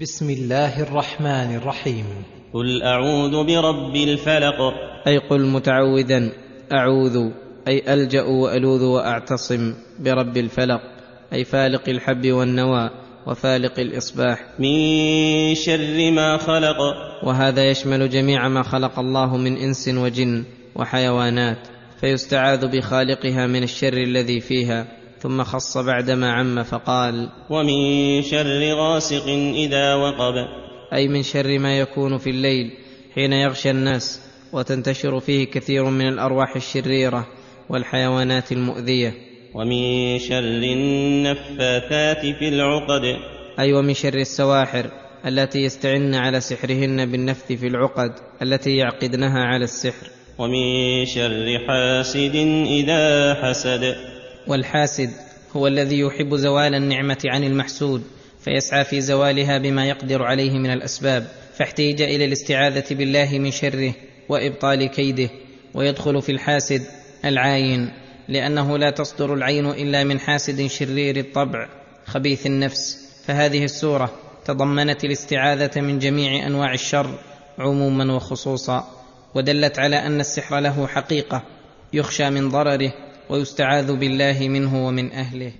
بسم الله الرحمن الرحيم. قل أعوذ برب الفلق. أي قل متعوذا أعوذ أي ألجأ وألوذ وأعتصم برب الفلق أي فالق الحب والنوى وفالق الإصباح. من شر ما خلق. وهذا يشمل جميع ما خلق الله من إنس وجن وحيوانات فيستعاذ بخالقها من الشر الذي فيها. ثم خص بعدما عم فقال ومن شر غاسق إذا وقب. أي من شر ما يكون في الليل حين يغشى الناس وتنتشر فيه كثير من الأرواح الشريرة والحيوانات المؤذية. ومن شر النفاثات في العقد. أي ومن شر السواحر التي يستعن على سحرهن بالنفث في العقد التي يعقدنها على السحر. ومن شر حاسد إذا حسد. والحاسد هو الذي يحب زوال النعمة عن المحسود فيسعى في زوالها بما يقدر عليه من الأسباب فاحتيج إلى الاستعاذة بالله من شره وإبطال كيده ويدخل في الحاسد العاين لأنه لا تصدر العين إلا من حاسد شرير الطبع خبيث النفس. فهذه السورة تضمنت الاستعاذة من جميع أنواع الشر عموما وخصوصا ودلت على أن السحر له حقيقة يخشى من ضرره ويستعاذ بالله منه ومن أهله.